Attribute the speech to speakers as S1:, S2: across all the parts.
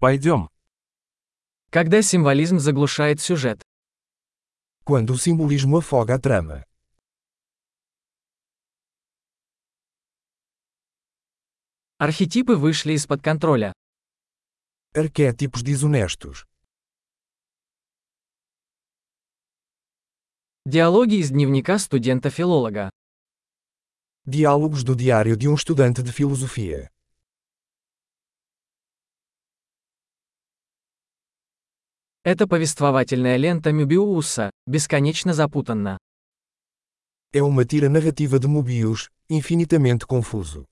S1: Пойдем.
S2: Когда символизм заглушает сюжет.
S3: Quando o simbolismo afoga a trama.
S2: Архетипы вышли из-под контроля.
S3: Arquétipos desonestos.
S2: Диалоги из дневника студента-филолога.
S3: Diálogos do diário de um estudante de filosofia.
S2: Это повествовательная лента Мюбиуса, бесконечно запутанна.
S3: É uma tira narrativa de Mobius, infinitamente confuso.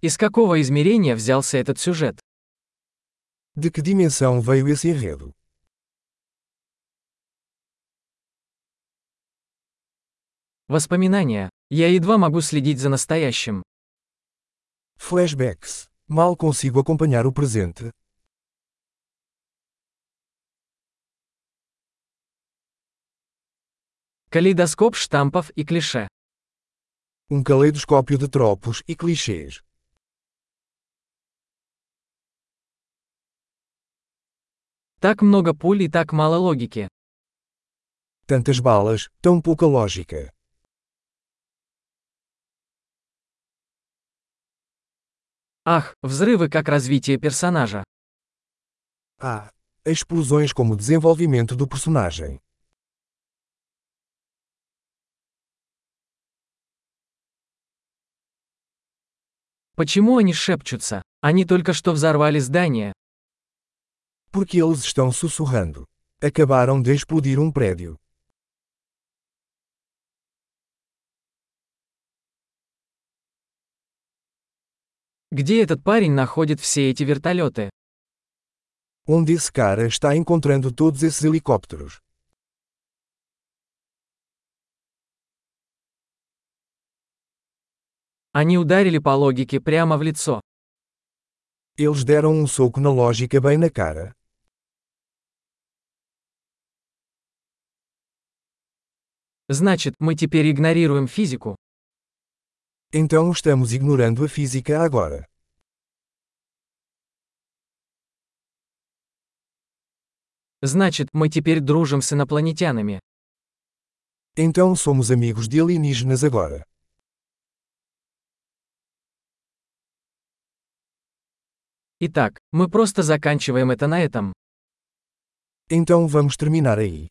S2: Из какого измерения взялся этот сюжет?
S3: De que dimensão veio esse enredo?
S2: Воспоминания. Я едва могу следить за настоящим.
S3: Flashbacks. Mal consigo acompanhar o presente.
S2: Калейдоскоп штампов и клише.
S3: Um caleidoscópio de tropos e clichês.
S2: Так много пуль и так мало логики.
S3: Tantas balas, tão pouca lógica.
S2: Ах, взрывы как развитие персонажа.
S3: Ah, explosões como desenvolvimento do personagem.
S2: Почему они шепчутся? Они только что взорвали здание.
S3: Porque eles estão sussurrando. Acabaram de explodir um prédio.
S2: Где этот парень находит все эти вертолеты?
S3: Onde esse cara está encontrando todos esses helicópteros?
S2: Они ударили по логике прямо в лицо.
S3: Eles deram um soco na lógica bem na cara.
S2: Значит, мы теперь игнорируем физику.
S3: Então estamos ignorando a física agora.
S2: Значит, мы теперь дружим с инопланетянами.
S3: Então somos amigos de alienígenas agora.
S2: Итак, мы просто заканчиваем это на этом.
S3: Então vamos terminar aí.